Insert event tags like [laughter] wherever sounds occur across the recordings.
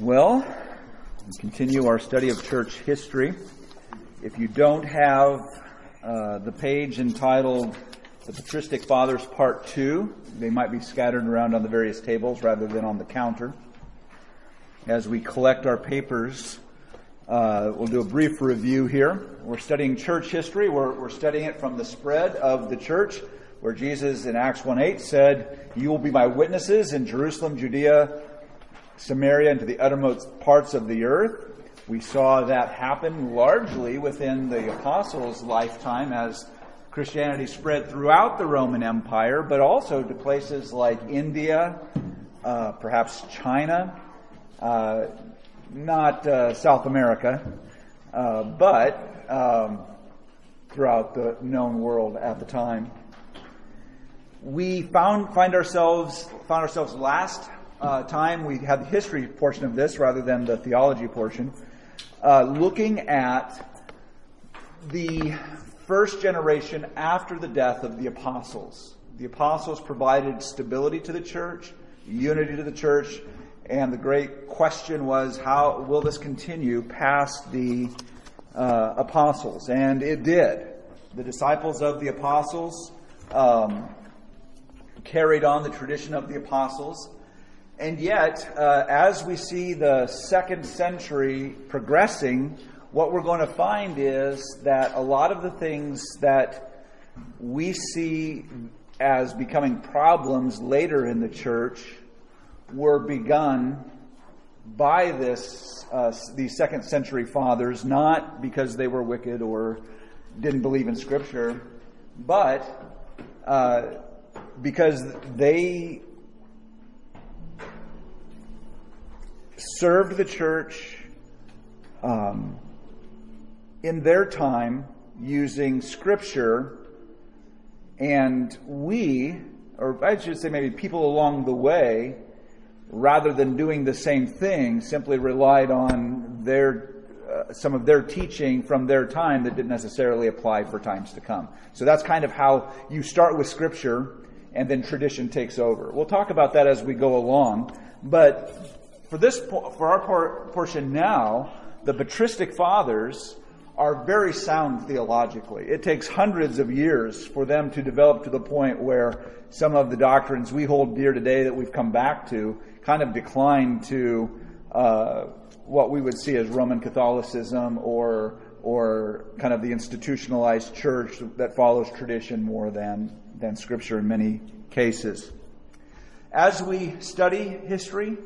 Well, we continue our study of church history. If you don't have uh, the page entitled The Patristic Fathers Part 2, they might be scattered around on the various tables rather than on the counter. As we collect our papers, uh, we'll do a brief review here. We're studying church history. We're, we're studying it from the spread of the church, where Jesus in Acts 1:8 said, "You will be my witnesses in Jerusalem, Judea, Samaria, and to the uttermost parts of the earth." We saw that happen largely within the apostles' lifetime as Christianity spread throughout the Roman Empire, but also to places like India, uh, perhaps China, uh, not uh, South America, uh, but um, throughout the known world at the time. We found find ourselves found ourselves last uh, time we had the history portion of this rather than the theology portion, uh, looking at the first generation after the death of the apostles. The apostles provided stability to the church, unity to the church, and the great question was, how will this continue past the uh, apostles? And it did. The disciples of the apostles um, carried on the tradition of the apostles. And yet, uh, as we see the second century progressing, what we're going to find is that a lot of the things that we see as becoming problems later in the church were begun by this uh, these second century fathers, not because they were wicked or didn't believe in Scripture, but uh, because they served the church um, in their time using Scripture, and we, or I should say maybe people along the way, rather than doing the same thing, simply relied on their uh, some of their teaching from their time that didn't necessarily apply for times to come. So that's kind of how you start with scripture and then tradition takes over. We'll talk about that as we go along, but for this for our portion now, the patristic fathers are very sound theologically. It takes hundreds of years for them to develop to the point where some of the doctrines we hold dear today that we've come back to kind of decline to uh, what we would see as Roman Catholicism or or kind of the institutionalized church that follows tradition more than than Scripture in many cases. As we study history,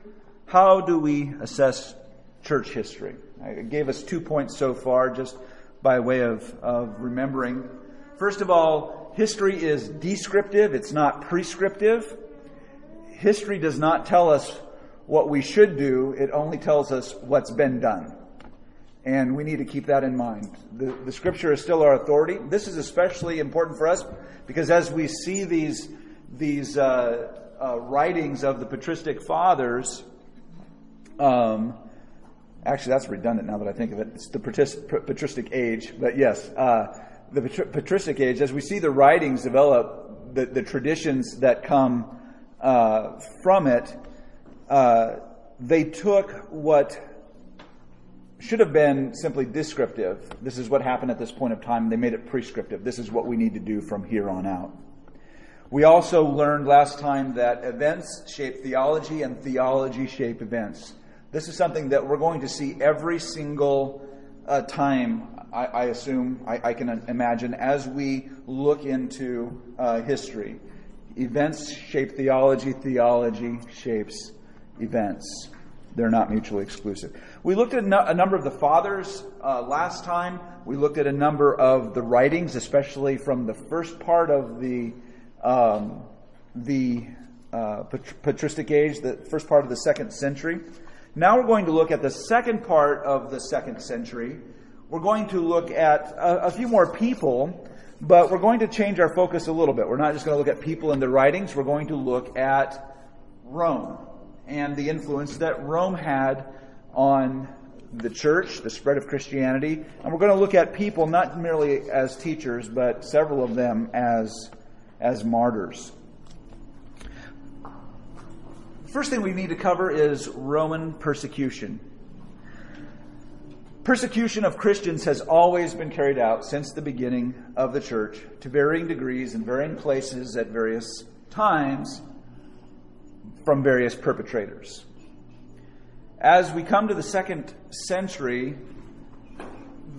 how do we assess church history? I gave us two points so far, just by way of, of remembering. First of all, history is descriptive; it's not prescriptive history does not tell us what we should do, it only tells us what's been done. And we need to keep that in mind. The, the scripture is still our authority. This is especially important for us because as we see these, these uh, uh, writings of the patristic fathers, um, actually that's redundant now that I think of it. It's the patristic age, but yes, uh, the patristic age, as we see the writings develop, the, the traditions that come uh, from it, uh, they took what should have been simply descriptive. This is what happened at this point of time. They made it prescriptive. This is what we need to do from here on out. We also learned last time that events shape theology and theology shape events. This is something that we're going to see every single uh, time, I, I assume, I, I, can imagine, as we look into uh, history. Events shape theology, theology shapes events. They're not mutually exclusive. We looked at a number of the fathers uh, last time. We looked at a number of the writings, especially from the first part of the um, the uh, patristic age, the first part of the second century. Now we're going to look at the second part of the second century. We're going to look at a, a few more people but we're going to change our focus a little bit. We're not just going to look at people in the writings, we're going to look at Rome and the influence that Rome had on the church, the spread of Christianity. And we're going to look at people not merely as teachers, but several of them as, as martyrs. First thing we need to cover is Roman persecution. Persecution of Christians has always been carried out since the beginning of the church to varying degrees in varying places at various times from various perpetrators. As we come to the second century,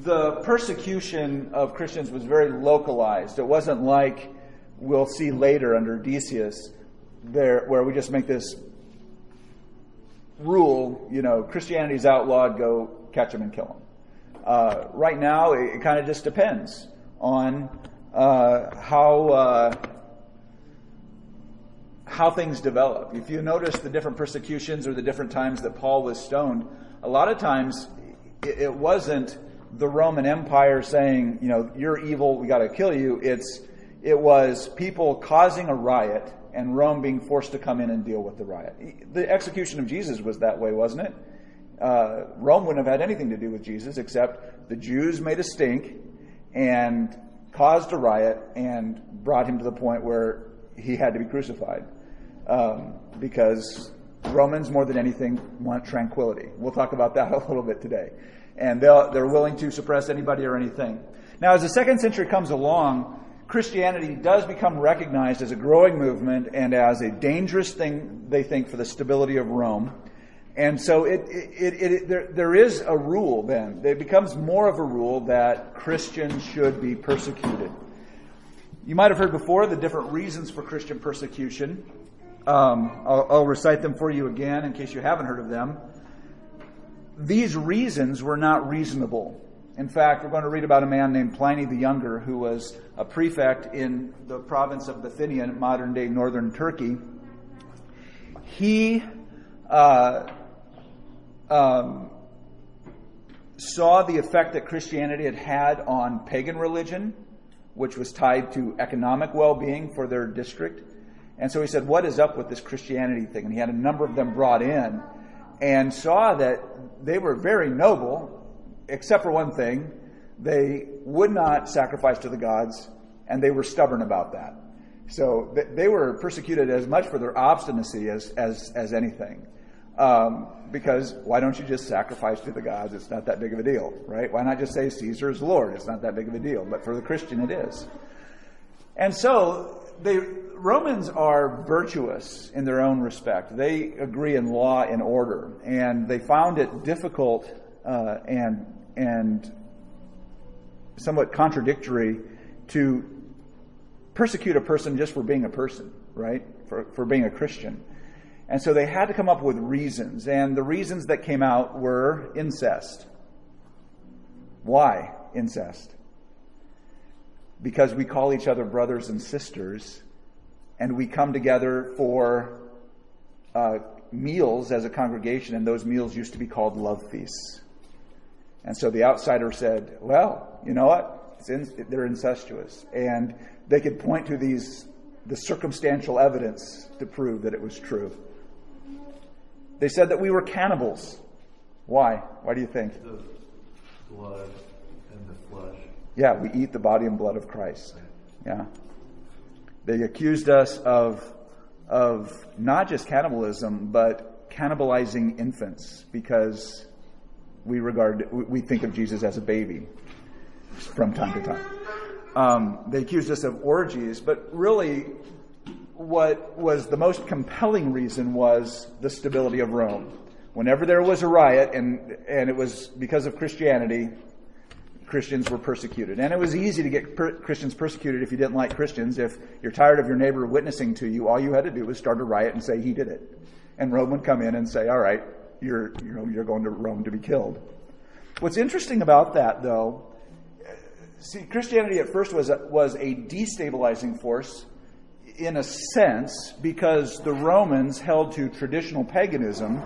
the persecution of Christians was very localized. It wasn't like we'll see later under Decius, there, where we just make this rule, you know, Christianity's outlawed, go catch them and kill them. Uh, right now, it, it kind of just depends on uh, how uh, how things develop. If you notice the different persecutions or the different times that Paul was stoned, a lot of times it, it wasn't the Roman Empire saying, you know, you're evil, we got to kill you. It's it was people causing a riot and Rome being forced to come in and deal with the riot. The execution of Jesus was that way, wasn't it? Uh, Rome wouldn't have had anything to do with Jesus except the Jews made a stink and caused a riot and brought him to the point where he had to be crucified. Um, because Romans, more than anything, want tranquility. We'll talk about that [laughs] a little bit today. And they're willing to suppress anybody or anything. Now, as the second century comes along, Christianity does become recognized as a growing movement and as a dangerous thing, they think, for the stability of Rome. And so it, it, it, it, there, there is a rule then. It becomes more of a rule that Christians should be persecuted. You might have heard before the different reasons for Christian persecution. Um, I'll, I'll recite them for you again in case you haven't heard of them. These reasons were not reasonable. In fact, we're going to read about a man named Pliny the Younger who was a prefect in the province of Bithynia, modern day northern Turkey. He uh, um, saw the effect that Christianity had had on pagan religion, which was tied to economic well being for their district. And so he said, What is up with this Christianity thing? And he had a number of them brought in and saw that they were very noble, except for one thing. They would not sacrifice to the gods, and they were stubborn about that. So they were persecuted as much for their obstinacy as, as, as anything. Um, because why don't you just sacrifice to the gods? It's not that big of a deal, right? Why not just say Caesar is Lord? It's not that big of a deal. But for the Christian, it is. And so the Romans are virtuous in their own respect. They agree in law and order, and they found it difficult uh, and and somewhat contradictory to persecute a person just for being a person, right? For for being a Christian. And so they had to come up with reasons. And the reasons that came out were incest. Why incest? Because we call each other brothers and sisters, and we come together for uh, meals as a congregation, and those meals used to be called love feasts. And so the outsider said, well, you know what? In, they're incestuous. And they could point to these, the circumstantial evidence to prove that it was true. They said that we were cannibals. Why? Why do you think? The blood and the flesh. Yeah, we eat the body and blood of Christ. Yeah. They accused us of, of not just cannibalism, but cannibalizing infants because we regard, we think of Jesus as a baby from time to time. Um, they accused us of orgies, but really what was the most compelling reason was the stability of Rome. Whenever there was a riot, and, and it was because of Christianity, Christians were persecuted. And it was easy to get per- Christians persecuted if you didn't like Christians. If you're tired of your neighbor witnessing to you, all you had to do was start a riot and say he did it. And Rome would come in and say, all right, you're, you know, you're going to Rome to be killed. What's interesting about that, though, see, Christianity at first was a, was a destabilizing force in a sense, because the Romans held to traditional paganism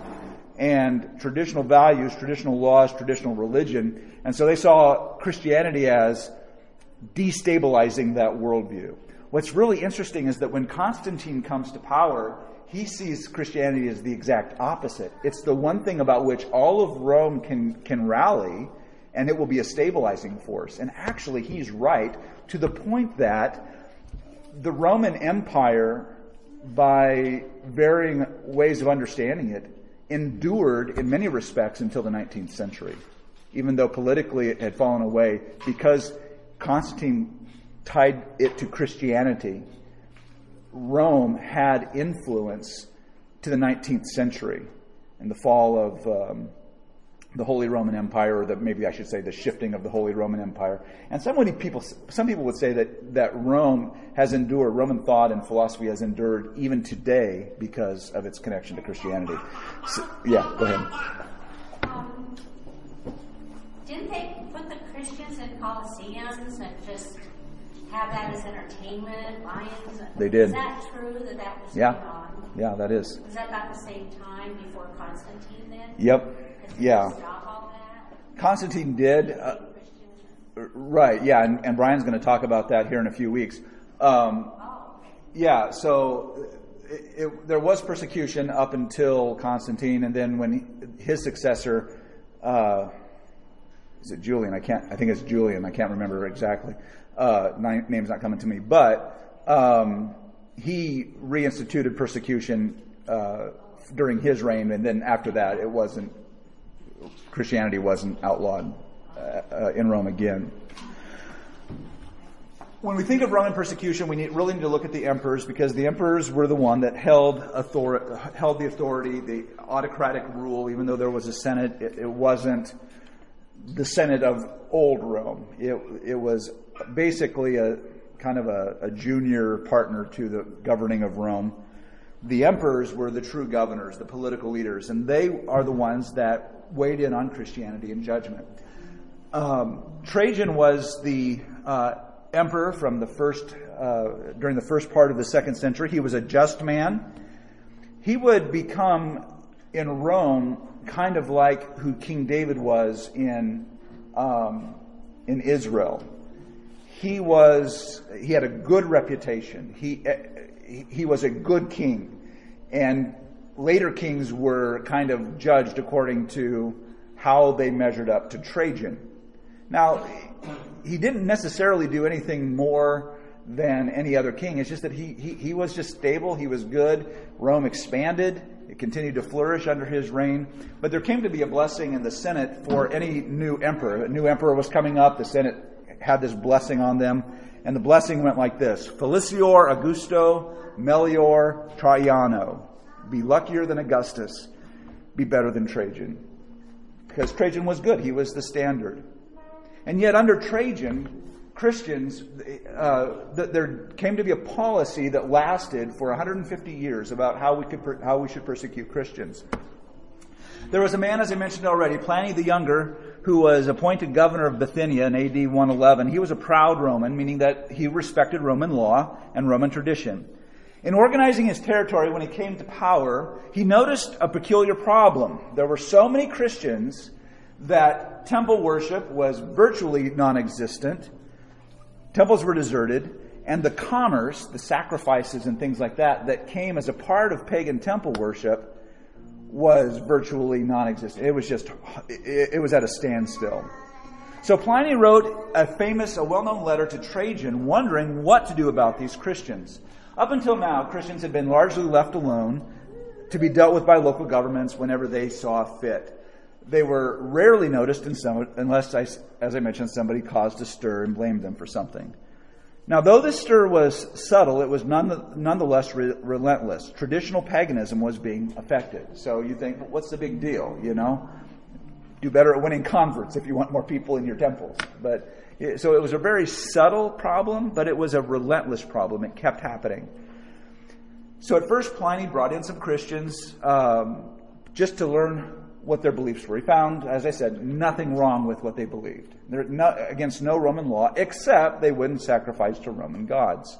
and traditional values, traditional laws, traditional religion, and so they saw Christianity as destabilizing that worldview. What's really interesting is that when Constantine comes to power, he sees Christianity as the exact opposite. It's the one thing about which all of Rome can, can rally, and it will be a stabilizing force. And actually, he's right to the point that the Roman Empire by varying ways of understanding it, endured in many respects until the 19th century, even though politically it had fallen away because Constantine tied it to Christianity. Rome had influence to the 19th century and the fall of um, the Holy Roman Empire, or the, maybe I should say the shifting of the Holy Roman Empire. And some people, some people would say that, that Rome has endured, Roman thought and philosophy has endured even today because of its connection to Christianity. So, yeah, go ahead. Um, didn't they put the Christians in Colosseums and just have that as entertainment, lions? They did. Is that true that that was yeah. going on? Yeah, that is. Was that about the same time before Constantine then? Yep. Yeah. Constantine did. Uh, right, yeah, and, and Brian's going to talk about that here in a few weeks. Um, yeah, so it, it, there was persecution up until Constantine, and then when he, his successor, uh, is it Julian? I can't. I think it's Julian. I can't remember exactly. Uh, name's not coming to me, but um, he reinstituted persecution uh, during his reign, and then after that, it wasn't Christianity wasn't outlawed uh, uh, in Rome again. When we think of Roman persecution, we need, really need to look at the emperors because the emperors were the one that held author, held the authority, the autocratic rule. Even though there was a senate, it, it wasn't the senate of old Rome. It, it was basically a kind of a, a junior partner to the governing of Rome the emperors were the true governors, the political leaders, and they are the ones that weighed in on Christianity and judgment. Um, Trajan was the uh, emperor from the first uh, during the first part of the second century. He was a just man. He would become in Rome kind of like who King David was in um, in Israel. He was he had a good reputation. He eh, he was a good king. And later kings were kind of judged according to how they measured up to Trajan. Now, he didn't necessarily do anything more than any other king. It's just that he, he, he was just stable. He was good. Rome expanded. It continued to flourish under his reign. But there came to be a blessing in the Senate for any new emperor. A new emperor was coming up. The Senate had this blessing on them. And the blessing went like this Felicior Augusto Melior Traiano. Be luckier than Augustus. Be better than Trajan. Because Trajan was good. He was the standard. And yet, under Trajan, Christians, uh, there came to be a policy that lasted for 150 years about how we, could, how we should persecute Christians. There was a man, as I mentioned already, Pliny the Younger, who was appointed governor of Bithynia in AD 111. He was a proud Roman, meaning that he respected Roman law and Roman tradition. In organizing his territory when he came to power, he noticed a peculiar problem. There were so many Christians that temple worship was virtually non existent, temples were deserted, and the commerce, the sacrifices and things like that, that came as a part of pagan temple worship was virtually non existent. It was just, it was at a standstill. So Pliny wrote a famous, a well known letter to Trajan wondering what to do about these Christians. Up until now, Christians had been largely left alone to be dealt with by local governments whenever they saw fit. They were rarely noticed some, unless, I, as I mentioned, somebody caused a stir and blamed them for something. Now, though this stir was subtle, it was none, nonetheless re- relentless. Traditional paganism was being affected. So you think, what's the big deal? You know, do better at winning converts if you want more people in your temples. But so it was a very subtle problem, but it was a relentless problem. It kept happening. So at first, Pliny brought in some Christians um, just to learn what their beliefs were. He found, as I said, nothing wrong with what they believed. They're not, against no Roman law, except they wouldn't sacrifice to Roman gods.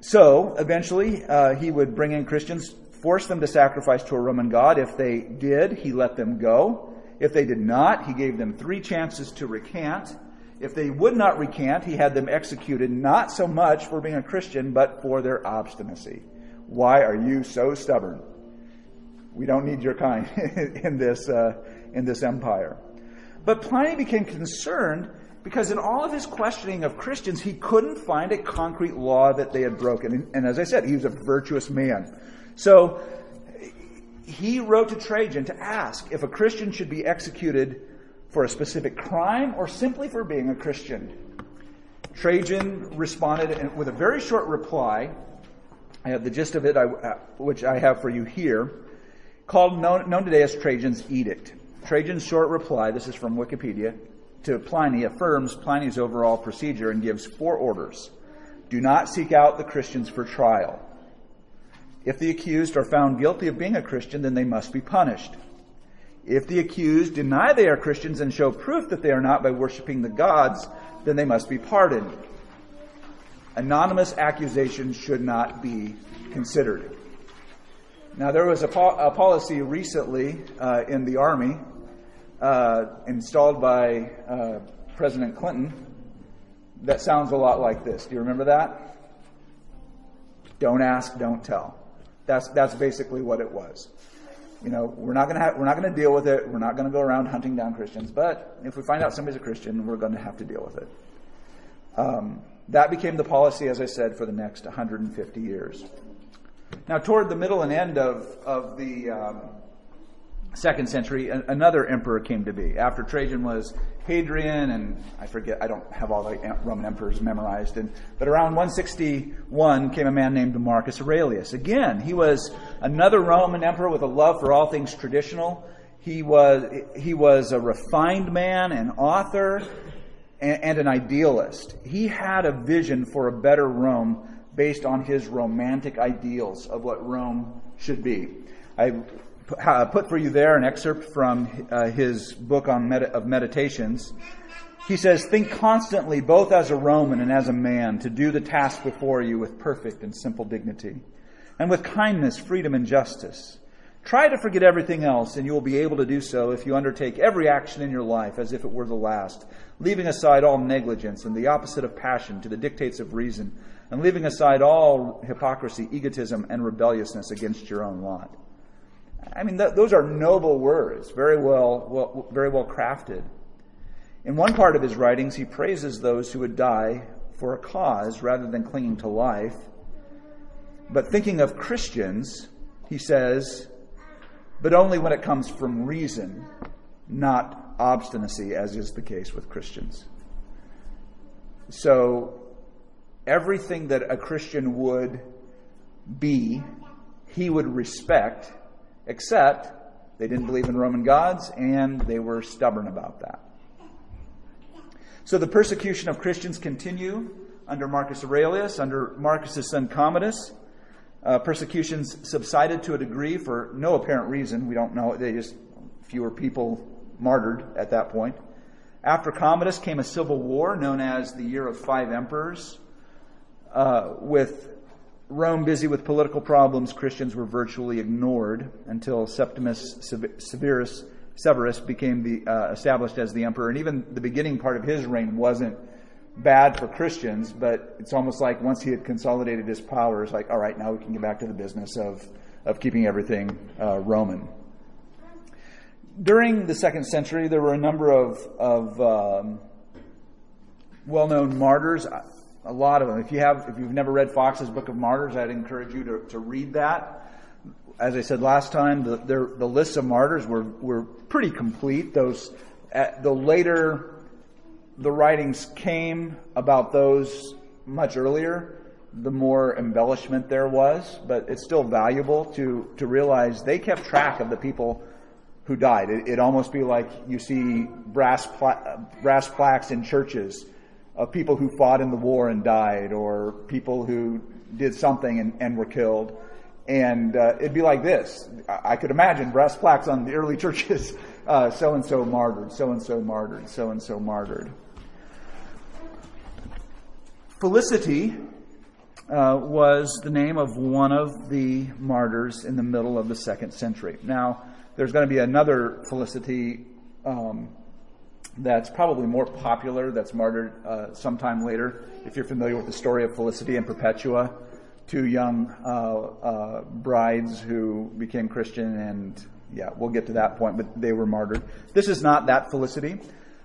So eventually, uh, he would bring in Christians, force them to sacrifice to a Roman god. If they did, he let them go. If they did not, he gave them three chances to recant. If they would not recant, he had them executed not so much for being a Christian, but for their obstinacy. Why are you so stubborn? We don't need your kind [laughs] in this uh, in this empire. But Pliny became concerned Because in all of his questioning of Christians, he couldn't find a concrete law that they had broken. And, and as I said, he was a virtuous man. So he wrote to Trajan to ask if a Christian should be executed for a specific crime or simply for being a Christian. Trajan responded with a very short reply. I have the gist of it, which I have for you here, called known, known today as Trajan's Edict. Trajan's short reply, this is from Wikipedia, to Pliny affirms Pliny's overall procedure and gives four orders. Do not seek out the Christians for trial. If the accused are found guilty of being a Christian, then they must be punished. If the accused deny they are Christians and show proof that they are not by worshiping the gods, then they must be pardoned. Anonymous accusations should not be considered. Now, there was a, po- a policy recently uh, in the Army uh, installed by uh, President Clinton that sounds a lot like this. Do you remember that? Don't ask, don't tell. That's, that's basically what it was. You know, we're not going to we're not to deal with it. We're not going to go around hunting down Christians. But if we find out somebody's a Christian, we're going to have to deal with it. Um, that became the policy, as I said, for the next 150 years. Now, toward the middle and end of of the um, second century, another emperor came to be. After Trajan was Hadrian, and I forget, I don't have all the Roman emperors memorized, and, but around 161 came a man named Marcus Aurelius. Again, he was another Roman emperor with a love for all things traditional. He was, he was a refined man, an author, and, and an idealist. He had a vision for a better Rome based on his romantic ideals of what Rome should be. I put for you there an excerpt from uh, his book on med- of meditations. He says, Think constantly, both as a Roman and as a man, to do the task before you with perfect and simple dignity, and with kindness, freedom, and justice. Try to forget everything else, and you will be able to do so if you undertake every action in your life as if it were the last, leaving aside all negligence and the opposite of passion to the dictates of reason, and leaving aside all hypocrisy, egotism, and rebelliousness against your own lot. I mean, th- those are noble words, very well, well, very well crafted. In one part of his writings, he praises those who would die for a cause rather than clinging to life. But thinking of Christians, he says, but only when it comes from reason, not obstinacy, as is the case with Christians. So, everything that a Christian would be, he would respect except they didn't believe in Roman gods and they were stubborn about that. So the persecution of Christians continue under Marcus Aurelius, under Marcus's son Commodus. Uh, persecutions subsided to a degree for no apparent reason. We don't know. They just fewer people martyred at that point. After Commodus came a civil war known as the Year of Five Emperors, uh, with Rome busy with political problems, Christians were virtually ignored until Septimus Severus, Severus became the, uh, established as the emperor. And even the beginning part of his reign wasn't bad for Christians, but it's almost like once he had consolidated his power, it's like, all right, now we can get back to the business of, of keeping everything uh, Roman. During the second century, there were a number of, of um, well known martyrs a lot of them. If you have, if you've never read Fox's Book of Martyrs, I'd encourage you to, to read that. As I said last time, the, the lists of martyrs were, were pretty complete. Those, uh, the later the writings came about those much earlier, the more embellishment there was, but it's still valuable to, to realize they kept track of the people who died. It, would almost be like you see brass, pla- uh, brass plaques in churches of people who fought in the war and died, or people who did something and, and were killed. And uh, it'd be like this. I could imagine brass plaques on the early [laughs] churches, so and so martyred, so and so martyred, so and so martyred. Felicity uh, was the name of one of the martyrs in the middle of the second century. Now, there's going to be another Felicity um, that's probably more popular, that's martyred uh, sometime later. If you're familiar with the story of Felicity and Perpetua, two young uh, uh, brides who became Christian, and yeah, we'll get to that point, but they were martyred. This is not that Felicity.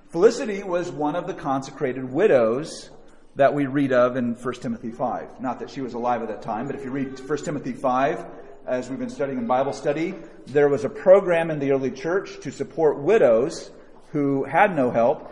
Felicity was one of the consecrated widows that we read of in 1 Timothy 5. Not that she was alive at that time, but if you read 1 Timothy 5, as we've been studying in Bible study, there was a program in the early church to support widows who had no help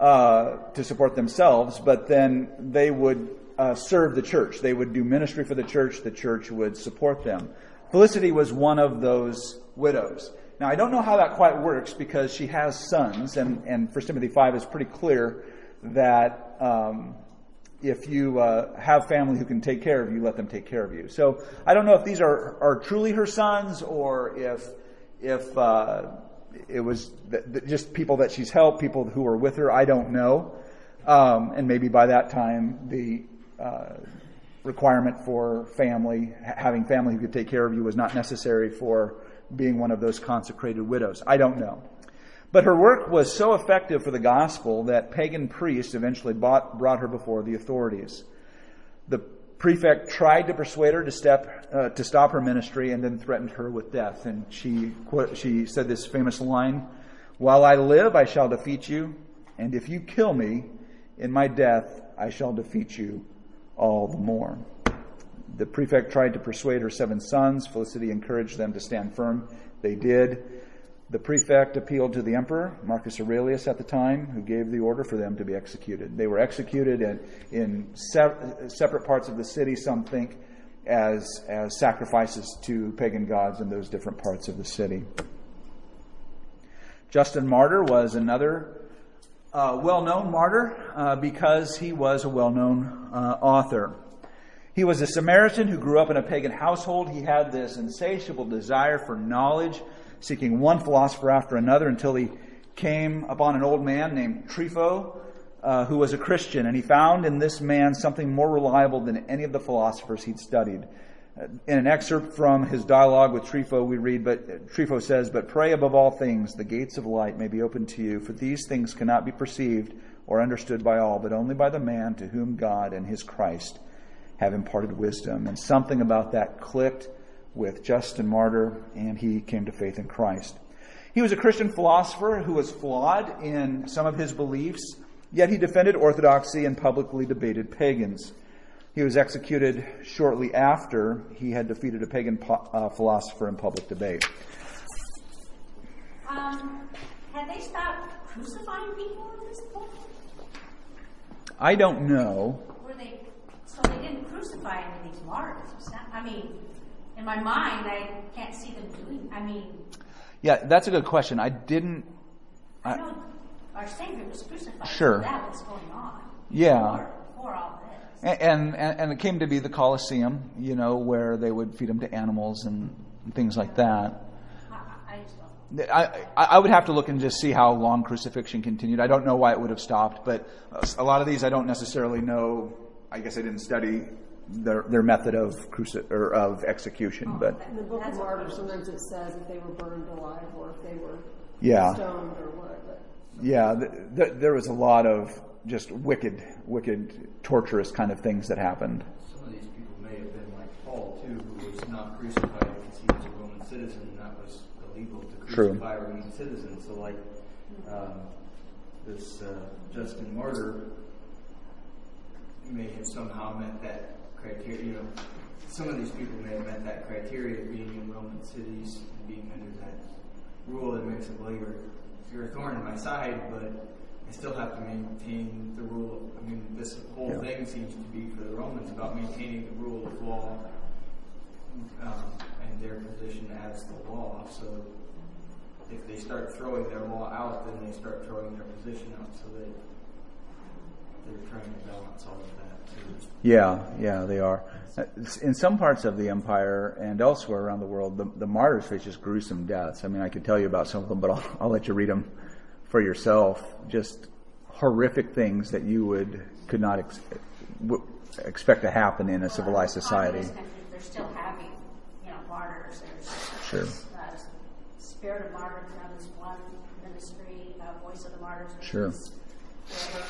uh, to support themselves, but then they would uh, serve the church. They would do ministry for the church. The church would support them. Felicity was one of those widows. Now, I don't know how that quite works because she has sons, and, and 1 Timothy 5 is pretty clear that um, if you uh, have family who can take care of you, let them take care of you. So I don't know if these are, are truly her sons or if, if uh, it was th- th- just people that she's helped, people who were with her. I don't know. Um, and maybe by that time, the uh, requirement for family, having family who could take care of you was not necessary for being one of those consecrated widows. I don't know. But her work was so effective for the gospel that pagan priests eventually bought, brought her before the authorities. The prefect tried to persuade her to step uh, to stop her ministry and then threatened her with death. And she she said this famous line: "While I live, I shall defeat you, and if you kill me, in my death, I shall defeat you all the more." The prefect tried to persuade her seven sons. Felicity encouraged them to stand firm. They did. The prefect appealed to the emperor, Marcus Aurelius at the time, who gave the order for them to be executed. They were executed in, in se- separate parts of the city, some think, as, as sacrifices to pagan gods in those different parts of the city. Justin Martyr was another uh, well known martyr uh, because he was a well known uh, author. He was a Samaritan who grew up in a pagan household. He had this insatiable desire for knowledge seeking one philosopher after another until he came upon an old man named Trypho, uh, who was a Christian, and he found in this man something more reliable than any of the philosophers he'd studied. Uh, in an excerpt from his dialogue with Trypho, we read, but Trypho says, But pray above all things, the gates of light may be opened to you, for these things cannot be perceived or understood by all, but only by the man to whom God and his Christ have imparted wisdom. And something about that clicked with Justin Martyr, and he came to faith in Christ. He was a Christian philosopher who was flawed in some of his beliefs, yet he defended orthodoxy and publicly debated pagans. He was executed shortly after he had defeated a pagan po- uh, philosopher in public debate. Um, had they stopped crucifying people at this point? I don't know. Were they? So they didn't crucify any of these martyrs. I mean, in my mind, I can't see them doing. I mean, yeah, that's a good question. I didn't. I, I know our Savior was crucified. Sure. That was going on. Yeah. Before, before all this. And, and and it came to be the Colosseum, you know, where they would feed them to animals and, and things like that. I, I just don't. I, I would have to look and just see how long crucifixion continued. I don't know why it would have stopped, but uh, a lot of these I don't necessarily know. I guess I didn't study their their method of cruci- or of execution. But In the Book of Martyrs, sometimes it says if they were burned alive or if they were Yeah. stoned or what. But yeah, th- th- there was a lot of just wicked, wicked, torturous kind of things that happened. Some of these people may have been like Paul too, who was not crucified because he was a Roman citizen, and that was illegal to True. crucify a Roman citizen. So like um, this uh, Justin Martyr may have somehow meant that criteria. You know, some of these people may have met that criteria of being in Roman cities and being under that rule that makes it well, you're, you're a thorn in my side, but I still have to maintain the rule. Of, I mean, this whole Yeah. thing seems to be for the Romans about maintaining the rule of law um, and their position as the law. So if they start throwing their law out, then they start throwing their position out. So that they're trying to balance all of that too. Yeah, yeah, they are. In some parts of the empire and elsewhere around the world, the, the martyrs face just gruesome deaths. I mean, I could tell you about some of them, but I'll, I'll let you read them for yourself. Just horrific things that you would could not ex- w- expect to happen in a civilized society. communist countries, They're still having, you know, martyrs. There's Sure. uh, Spirit of Martyrdom is one ministry, uh, Voice of the Martyrs. Sure. is Reverend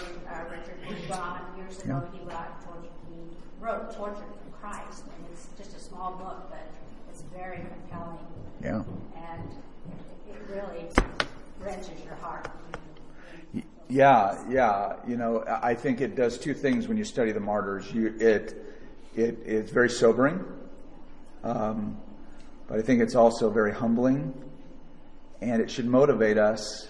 Richard years ago, he wrote, torture, he wrote Torture from Christ, and it's just a small book, but it's very compelling, Yeah. and it, it really wrenches your heart. Yeah, yeah. You know, I think it does two things when you study the martyrs. You, it, it, it's very sobering, um, but I think it's also very humbling, and it should motivate us.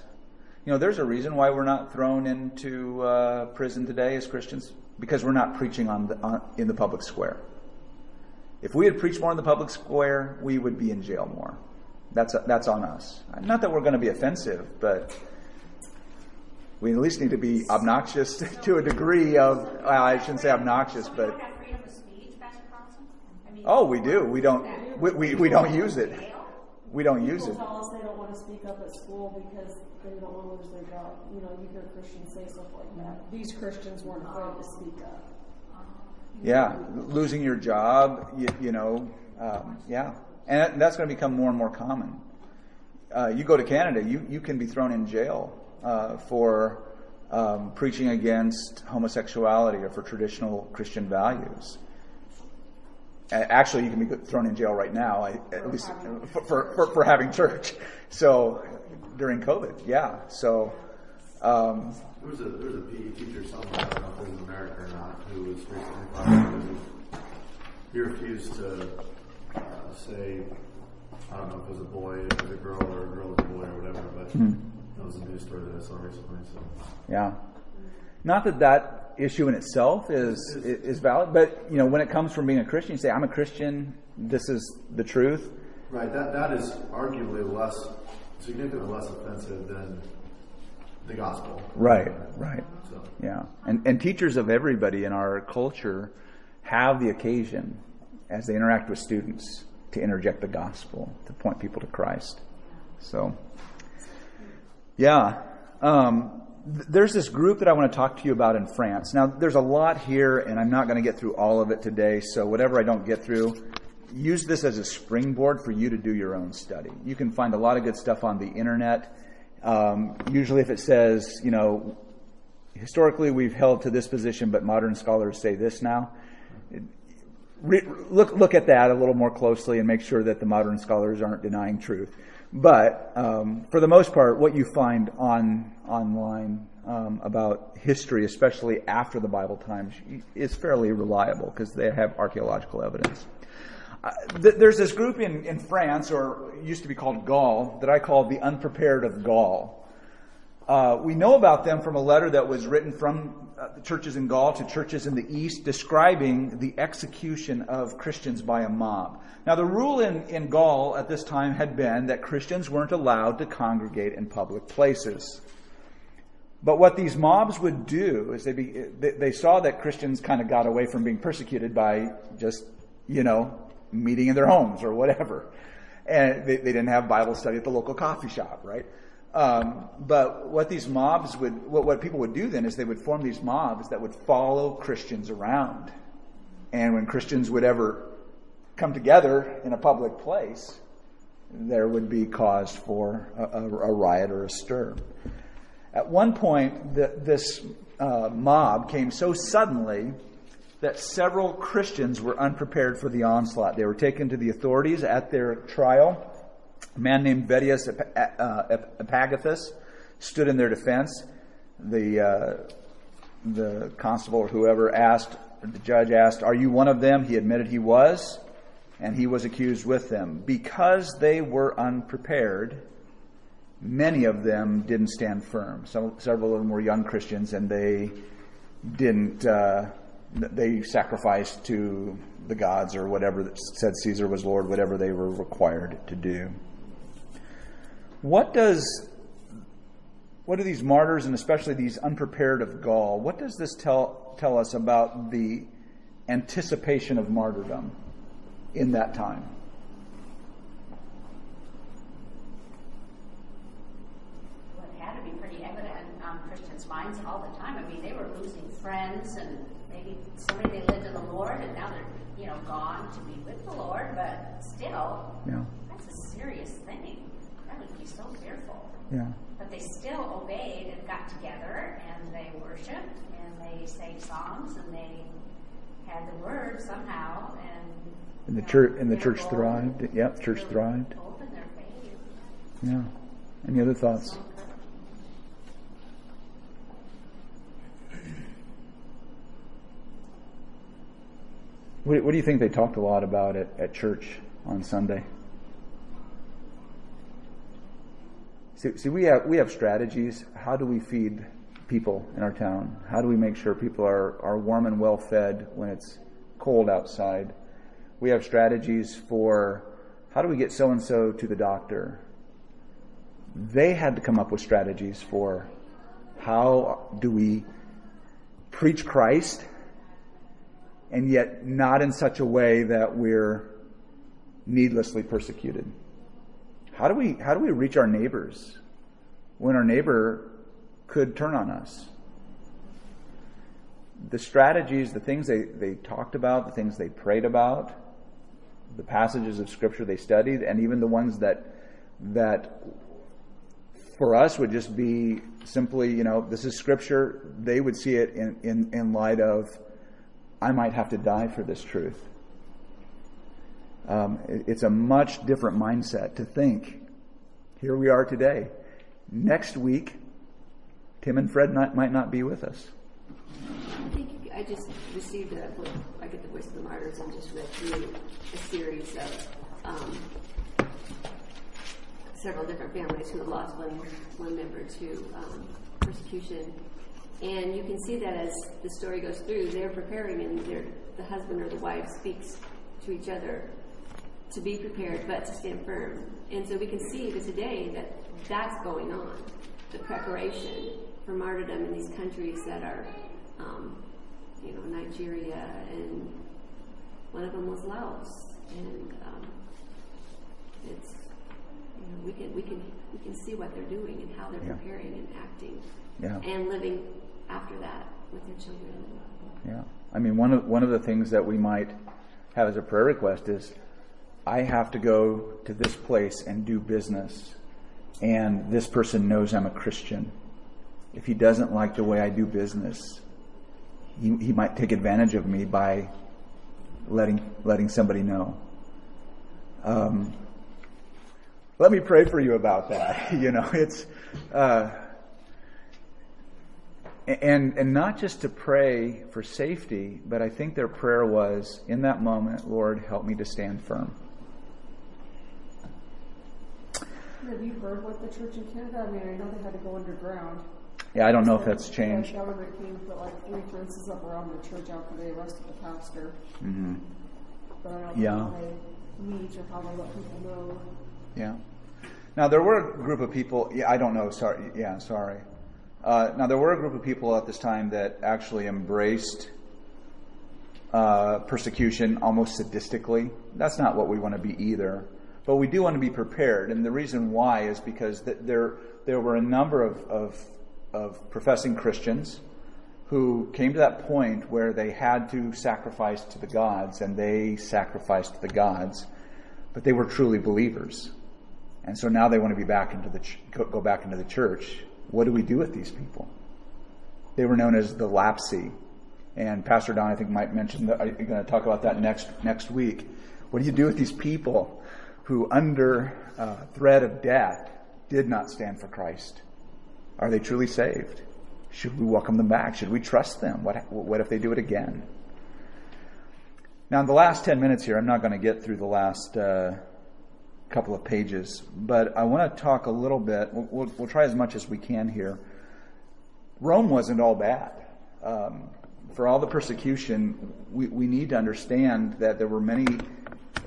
You know, there's a reason why we're not thrown into uh, prison today as Christians because we're not preaching on, the, on in the public square. If we had preached more in the public square, we would be in jail more. That's that's on us. Not that we're going to be offensive, but we at least need to be obnoxious [laughs] to a degree of, well, I shouldn't say obnoxious, but, don't have freedom of speech, Pastor Carlson? I mean, oh, we do. We don't, we, we, we don't use it. We don't use People it. tell us they don't want to speak up at school because they don't want to lose their job. You know, you hear Christians say stuff like that. These Christians weren't afraid to speak up. Yeah, losing your job, you, you know, um, yeah. And that's going to become more and more common. Uh, you go to Canada, you, you can be thrown in jail uh, for um, preaching against homosexuality or for traditional Christian values. Actually, you can be thrown in jail right now, I, at least for, for, for, for having church. So during COVID, yeah. So um, There was a there was a PE teacher somewhere, I don't know if it was in America or not, who was recently fired he refused to uh, say, I don't know if it was a boy, if it was a girl, or a girl was a boy, or whatever. But that was a news story that I saw recently. So Yeah. Not that that issue in itself is is valid, but you know, when it comes from being a Christian, you say, "I'm a Christian. This is the truth." right, that that is arguably less significantly less offensive than the gospel. Right. Right. So Yeah. And and teachers of everybody in our culture have the occasion as they interact with students to interject the gospel to point people to Christ. So, yeah. Um, there's this group that I want to talk to you about in France. Now, there's a lot here, and I'm not going to get through all of it today. So, whatever I don't get through, use this as a springboard for you to do your own study. You can find a lot of good stuff on the internet. Um, usually, if it says, you know, historically we've held to this position, but modern scholars say this now. Re- look look at that a little more closely and make sure that the modern scholars aren't denying truth. But um, for the most part, what you find on online um, about history, especially after the Bible times, is fairly reliable because they have archaeological evidence. Uh, th- there's this group in, in France, or used to be called Gaul, that I call the unprepared of Gaul. Uh, we know about them from a letter that was written from uh, churches in Gaul to churches in the East describing the execution of Christians by a mob. Now, the rule in, in Gaul at this time had been that Christians weren't allowed to congregate in public places. But what these mobs would do is they, they saw that Christians kind of got away from being persecuted by just, you know, meeting in their homes or whatever. And they, they didn't have Bible study at the local coffee shop, right? Um, but what these mobs would, what, what people would do then is they would form these mobs that would follow Christians around. And when Christians would ever come together in a public place, there would be cause for a, a, a riot or a stir. At one point, the, this uh, mob came so suddenly that several Christians were unprepared for the onslaught. They were taken to the authorities at their trial. A man named Vettius Epagathus stood in their defense. The, uh, the constable or whoever asked, the judge asked, Are you one of them? He admitted he was, and he was accused with them. Because they were unprepared, many of them didn't stand firm. Some, several of them were young Christians, and they didn't. Uh, they sacrificed to the gods or whatever that said Caesar was Lord, whatever they were required to do. What does what do these martyrs and especially these unprepared of Gaul, what does this tell tell us about the anticipation of martyrdom in that time? Well, it had to be pretty evident on Christians' minds all the time. I mean, they were losing friends and maybe somebody they lived in the Lord and now they're, you know, gone to be with the Lord, but still, Yeah. that's a serious thing. That would be so fearful. Yeah. But they still obeyed and got together and they worshiped and they sang songs and they had the word somehow and And the know, church and the church thrived. Yep, church thrived. bold their faith. Yeah. Any other thoughts? What, what do you think they talked a lot about at, at church on Sunday? See, see, we have we have strategies. How do we feed people in our town? How do we make sure people are, are warm and well fed when it's cold outside? We have strategies for how do we get so and so to the doctor? They had to come up with strategies for how do we preach Christ and yet not in such a way that we're needlessly persecuted. How do we how do we reach our neighbors when our neighbor could turn on us? The strategies, the things they, they talked about, the things they prayed about, the passages of scripture they studied, and even the ones that that for us would just be simply, you know, this is scripture. They would see it in, in, in light of I might have to die for this truth. Um, it's a much different mindset to think. Here we are today. Next week, Tim and Fred not, might not be with us. I think I just received a book. I get the Voice of the Martyrs and just read through a series of um, several different families who have lost one one member to um, persecution and you can see that as the story goes through, they're preparing and the husband or the wife speaks to each other to be prepared but to stand firm. And so we can see that today that that's going on, the preparation for martyrdom in these countries that are, um, you know, Nigeria and one of them was Laos. And um, it's, you know, we can, we, can, we can see what they're doing and how they're yeah. preparing and acting yeah. and living after that with their children. Yeah. I mean, one of, one of the things that we might have as a prayer request is I have to go to this place and do business, and this person knows I'm a Christian. If he doesn't like the way I do business, he, he might take advantage of me by letting, letting somebody know. Um, let me pray for you about that. [laughs] you know, it's, uh, and and not just to pray for safety, but I think their prayer was in that moment, Lord, help me to stand firm. Have you heard what the church in Canada? I mean, I know they had to go underground. Yeah, I don't know if that's changed. The government came put like three fences up around the church after they arrested the pastor. Mm-hmm. But I don't know yeah. how they meet or how they let people know. Yeah. Now there were a group of people. Yeah, I don't know. Sorry. Yeah, sorry. Uh, now, there were a group of people at this time that actually embraced uh, persecution almost sadistically. That's not what we want to be either. But we do want to be prepared. And the reason why is because th- there, there were a number of, of, of professing Christians who came to that point where they had to sacrifice to the gods, and they sacrificed to the gods, but they were truly believers. And so now they want to be back into the ch- go back into the church what do we do with these people? They were known as the lapsi. And Pastor Don, I think, might mention that. I'm going to talk about that next, next week. What do you do with these people who, under uh, threat of death, did not stand for Christ? Are they truly saved? Should we welcome them back? Should we trust them? What, what if they do it again? Now, in the last 10 minutes here, I'm not going to get through the last uh, couple of pages, but I want to talk a little bit. We'll, we'll, we'll try as much as we can here. Rome wasn't all bad. Um, for all the persecution, we, we need to understand that there were many,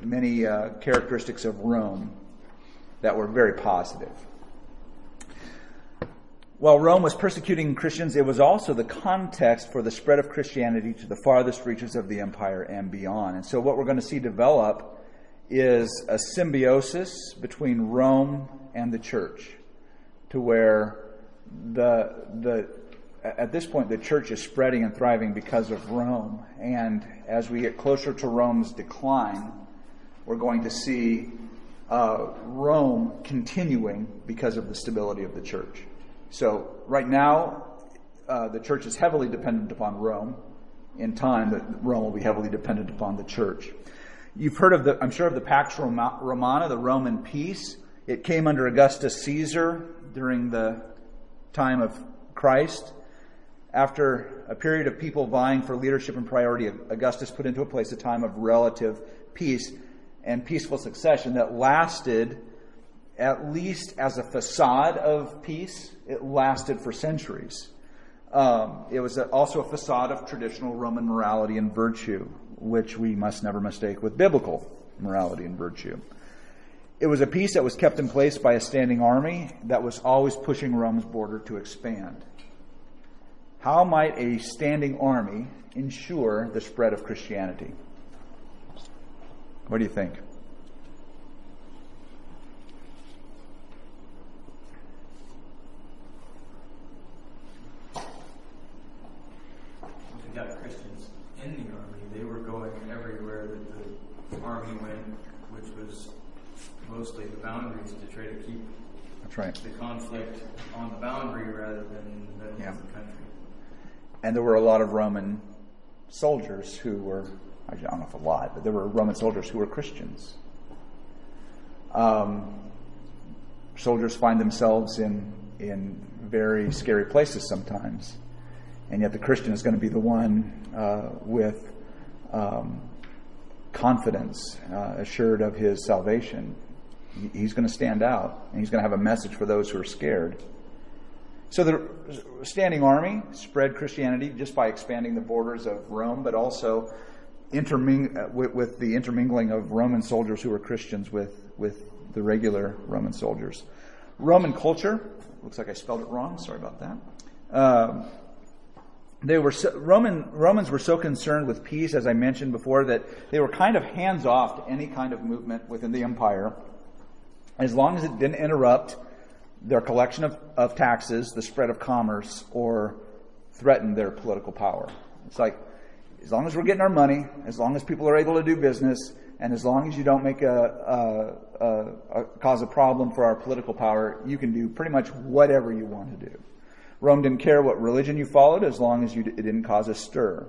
many uh, characteristics of Rome that were very positive. While Rome was persecuting Christians, it was also the context for the spread of Christianity to the farthest reaches of the empire and beyond. And so, what we're going to see develop is a symbiosis between Rome and the church, to where the the at this point the church is spreading and thriving because of Rome, and as we get closer to Rome's decline, we're going to see uh, Rome continuing because of the stability of the church. So right now, uh, the church is heavily dependent upon Rome. In time, Rome will be heavily dependent upon the church. You've heard of the, I'm sure of the Pax Romana, the Roman peace. It came under Augustus Caesar during the time of Christ. after a period of people vying for leadership and priority, Augustus put into place a time of relative peace and peaceful succession that lasted at least as a facade of peace, it lasted for centuries. Um, it was also a facade of traditional Roman morality and virtue, which we must never mistake with biblical morality and virtue. It was a peace that was kept in place by a standing army that was always pushing Rome's border to expand. How might a standing army ensure the spread of Christianity? What do you think? got Christians in the army, they were going everywhere that the army went, which was mostly the boundaries to try to keep That's right. the conflict on the boundary rather than in the middle Yeah. the country. And there were a lot of Roman soldiers who were, I don't know if a lot, but there were Roman soldiers who were Christians. Um, soldiers find themselves in, in very scary places sometimes. And yet the Christian is going to be the one uh, with um, confidence, uh, assured of his salvation. He- He's going to stand out, and he's going to have a message for those who are scared. So the standing army spread Christianity just by expanding the borders of Rome, but also interming- uh, with, with the intermingling of Roman soldiers who were Christians with, with the regular Roman soldiers. Roman culture, looks like I spelled it wrong, sorry about that. Um, they were so, Roman Romans were so concerned with peace, as I mentioned before, that they were kind of hands off to any kind of movement within the empire, as long as it didn't interrupt their collection of, of taxes, the spread of commerce, or threaten their political power. It's like, as long as we're getting our money, as long as people are able to do business, and as long as you don't make a, a, a, a cause a problem for our political power, you can do pretty much whatever you want to do. Rome didn't care what religion you followed as long as you, it didn't cause a stir.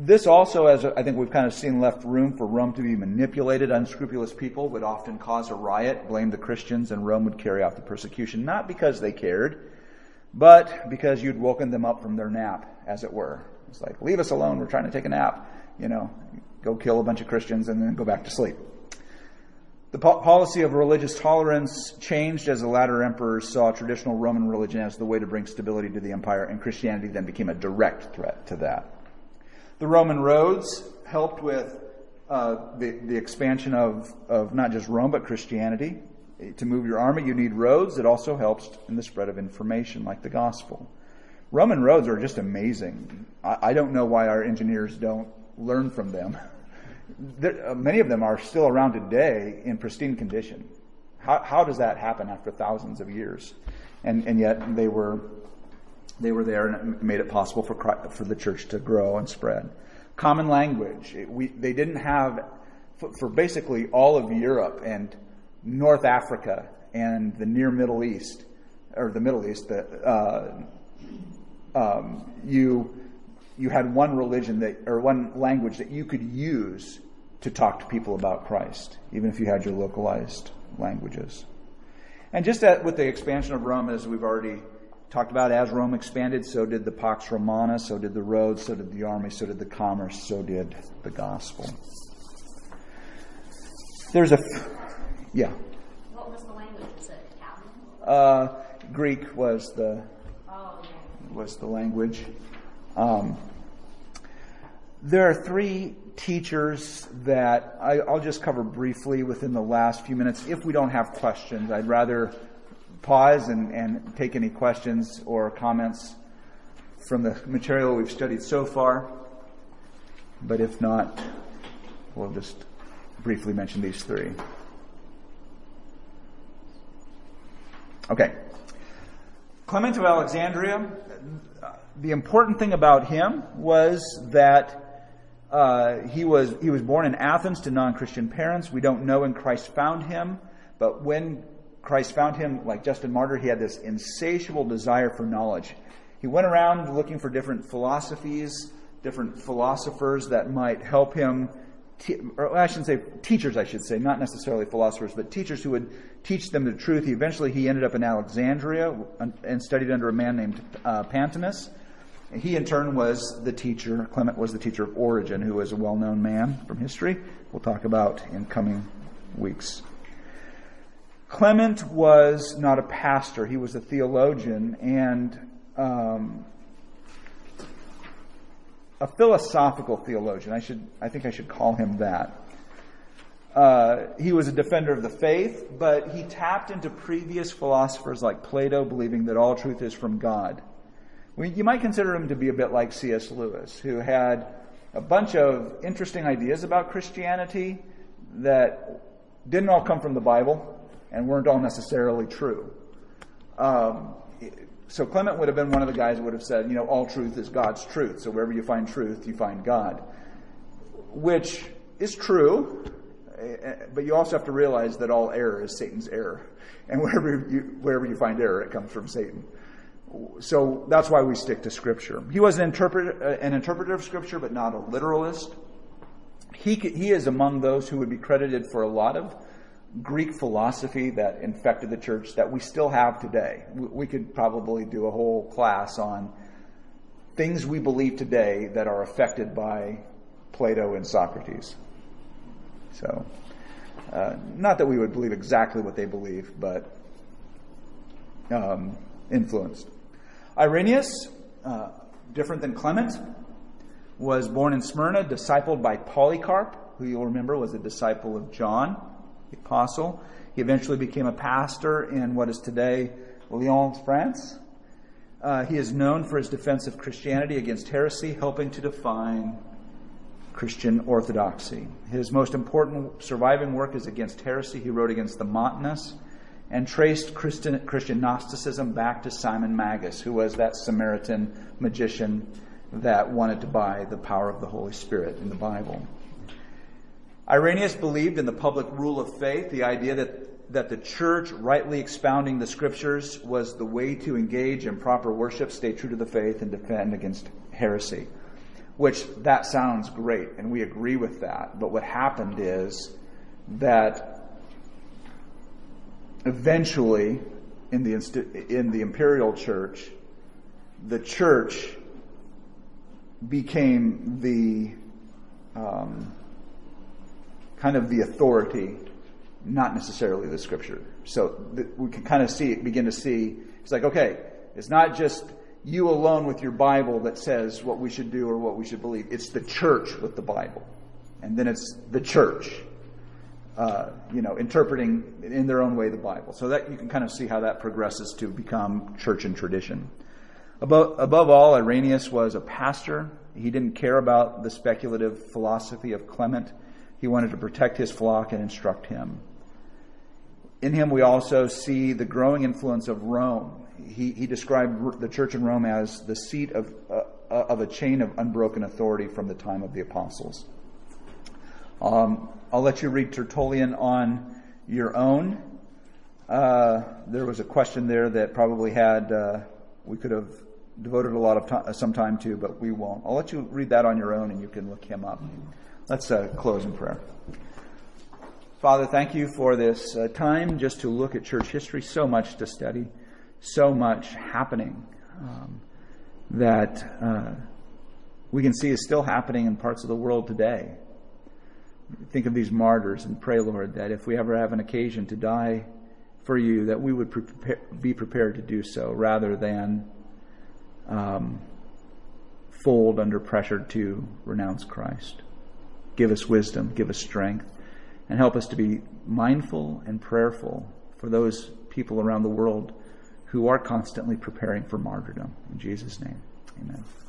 This also, as I think we've kind of seen, left room for Rome to be manipulated. Unscrupulous people would often cause a riot, blame the Christians, and Rome would carry out the persecution, not because they cared, but because you'd woken them up from their nap, as it were. It's like, leave us alone, we're trying to take a nap. You know, go kill a bunch of Christians and then go back to sleep. The po- policy of religious tolerance changed as the latter emperors saw traditional Roman religion as the way to bring stability to the empire, and Christianity then became a direct threat to that. The Roman roads helped with uh, the, the expansion of, of not just Rome, but Christianity. To move your army, you need roads. It also helps in the spread of information, like the gospel. Roman roads are just amazing. I, I don't know why our engineers don't learn from them. [laughs] There, uh, many of them are still around today in pristine condition. How, how does that happen after thousands of years? And, and yet they were, they were there and made it possible for, Christ, for the church to grow and spread. Common language. We, they didn't have, for, for basically all of Europe and North Africa and the near Middle East, or the Middle East, the, uh, um, you you had one religion that or one language that you could use to talk to people about Christ, even if you had your localized languages. And just that with the expansion of Rome, as we've already talked about, as Rome expanded, so did the Pax Romana, so did the roads, so did the army, so did the commerce, so did the gospel. There's a, f- yeah. What was the language? Was it Italian? Uh, Greek was the Oh, yeah. was the language. Um, there are three teachers that I, I'll just cover briefly within the last few minutes. If we don't have questions, I'd rather pause and, and take any questions or comments from the material we've studied so far. But if not, we'll just briefly mention these three. Okay. Clement of Alexandria, the important thing about him was that uh, he was he was born in Athens to non-Christian parents. We don't know when Christ found him, but when Christ found him, like Justin Martyr, he had this insatiable desire for knowledge. He went around looking for different philosophies, different philosophers that might help him te- or I shouldn't say teachers, I should say, not necessarily philosophers, but teachers who would teach them the truth. He eventually he ended up in Alexandria and studied under a man named uh, Pantaenus. He, in turn, was the teacher. Clement was the teacher of Origen, who was a well known man from history. We'll talk about in coming weeks. Clement was not a pastor, he was a theologian and um, a philosophical theologian. I, should, I think I should call him that. Uh, he was a defender of the faith, but he tapped into previous philosophers like Plato, believing that all truth is from God. you might consider him to be a bit like C.S. Lewis, who had a bunch of interesting ideas about Christianity that didn't all come from the Bible and weren't all necessarily true. Um, so Clement would have been one of the guys who would have said, you know, all truth is God's truth. So wherever you find truth, you find God, which is true. But you also have to realize that all error is Satan's error, and [laughs] wherever you wherever you find error, it comes from Satan. So that's why we stick to Scripture. He was an interpreter, uh, an interpreter of Scripture, but not a literalist. He he is among those who would be credited for a lot of Greek philosophy that infected the church that we still have today. We could probably do a whole class on things we believe today that are affected by Plato and Socrates. So, uh, not that we would believe exactly what they believe, but um, influenced. Irenaeus, uh, different than Clement, was born in Smyrna, discipled by Polycarp, who you'll remember was a disciple of John the apostle. He eventually became a pastor in what is today Lyon, France. Uh, he is known for his defense of Christianity against heresy, helping to define Christian orthodoxy. His most important surviving work is against heresy. He wrote against the Montanists and traced Christian, Christian Gnosticism back to Simon Magus, who was that Samaritan magician that wanted to buy the power of the Holy Spirit in the Bible. Irenaeus believed in the public rule of faith, the idea that, that the church, rightly expounding the scriptures, was the way to engage in proper worship, stay true to the faith, and defend against heresy. Which that sounds great, and we agree with that. But what happened is that eventually, in the, in the imperial church, the church became the um, kind of the authority, not necessarily the scripture. So we can kind of see, begin to see, it's like, okay, it's not just you alone with your Bible that says what we should do or what we should believe. It's the church with the Bible. And then it's the church, uh, you know, interpreting in their own way the Bible. So that you can kind of see how that progresses to become church and tradition. Above, above all, Irenaeus was a pastor. He didn't care about the speculative philosophy of Clement. He wanted to protect his flock and instruct him. In him, we also see the growing influence of Rome. He, he described the church in Rome as the seat of, uh, of a chain of unbroken authority from the time of the apostles. Um, I'll let you read Tertullian on your own. Uh, there was a question there that probably had, uh, we could have devoted a lot of time, some time to, but we won't. I'll let you read that on your own and you can look him up. Let's uh, close in prayer. Father, thank you for this uh, time just to look at church history. So much to study, so much happening um, that uh, we can see is still happening in parts of the world today. Think of these martyrs and pray, Lord, that if we ever have an occasion to die for you, that we would prepare, be prepared to do so rather than um, fold under pressure to renounce Christ. Give us wisdom, give us strength, and help us to be mindful and prayerful for those people around the world who are constantly preparing for martyrdom. In Jesus' name, amen.